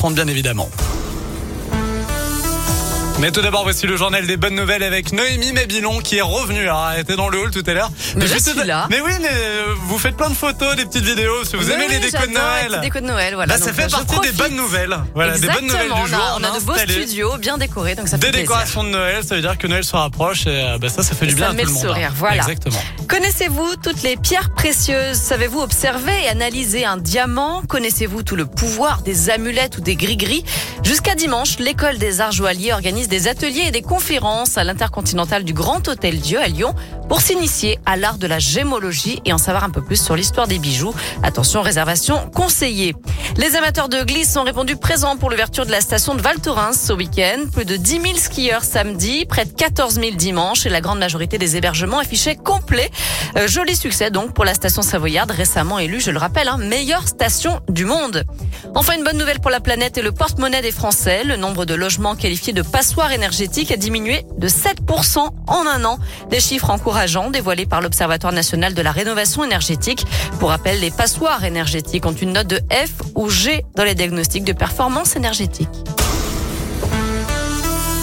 7h30 bien évidemment. Mais tout d'abord, voici le journal des bonnes nouvelles avec Noémie Mabilon qui est revenue. Alors, elle était dans le hall tout à l'heure. Mais je suis là. Mais oui, mais euh, vous faites plein de photos, des petites vidéos. Si vous aimez les décos de les Noël. petites décos de Noël, voilà. Là, ça fait partie des bonnes nouvelles. Voilà, des bonnes nouvelles du jour. On a, on a de beaux studios bien décorés, donc ça fait Des plaisir. décorations de Noël, ça veut dire que Noël se rapproche et euh, bah, ça, ça fait du Ça bien à met tout le le monde. sourire, hein. voilà. Exactement. Connaissez-vous toutes les pierres précieuses? Savez-vous observer et analyser un diamant? Connaissez-vous tout le pouvoir des amulettes ou des gris-gris? Jusqu'à dimanche, l'école des arts joailliers organise des ateliers et des conférences à l'intercontinental du Grand Hôtel Dieu à Lyon pour s'initier à l'art de la gémologie et en savoir un peu plus sur l'histoire des bijoux. Attention, réservation conseillée. Les amateurs de glisse ont répondu présent pour l'ouverture de la station de Val Thorens ce week-end. Plus de 10 000 skieurs samedi, près de 14 000 dimanche et la grande majorité des hébergements affichés complets. Euh, joli succès donc pour la station savoyarde, récemment élue, je le rappelle, hein, meilleure station du monde. Enfin, une bonne nouvelle pour la planète et le porte-monnaie des Français. Le nombre de logements qualifiés de passoires énergétiques a diminué de 7% en un an. Des chiffres encourageants dévoilés par l'Observatoire national de la rénovation énergétique. Pour rappel, les passoires énergétiques ont une note de F ou G dans les diagnostics de performance énergétique.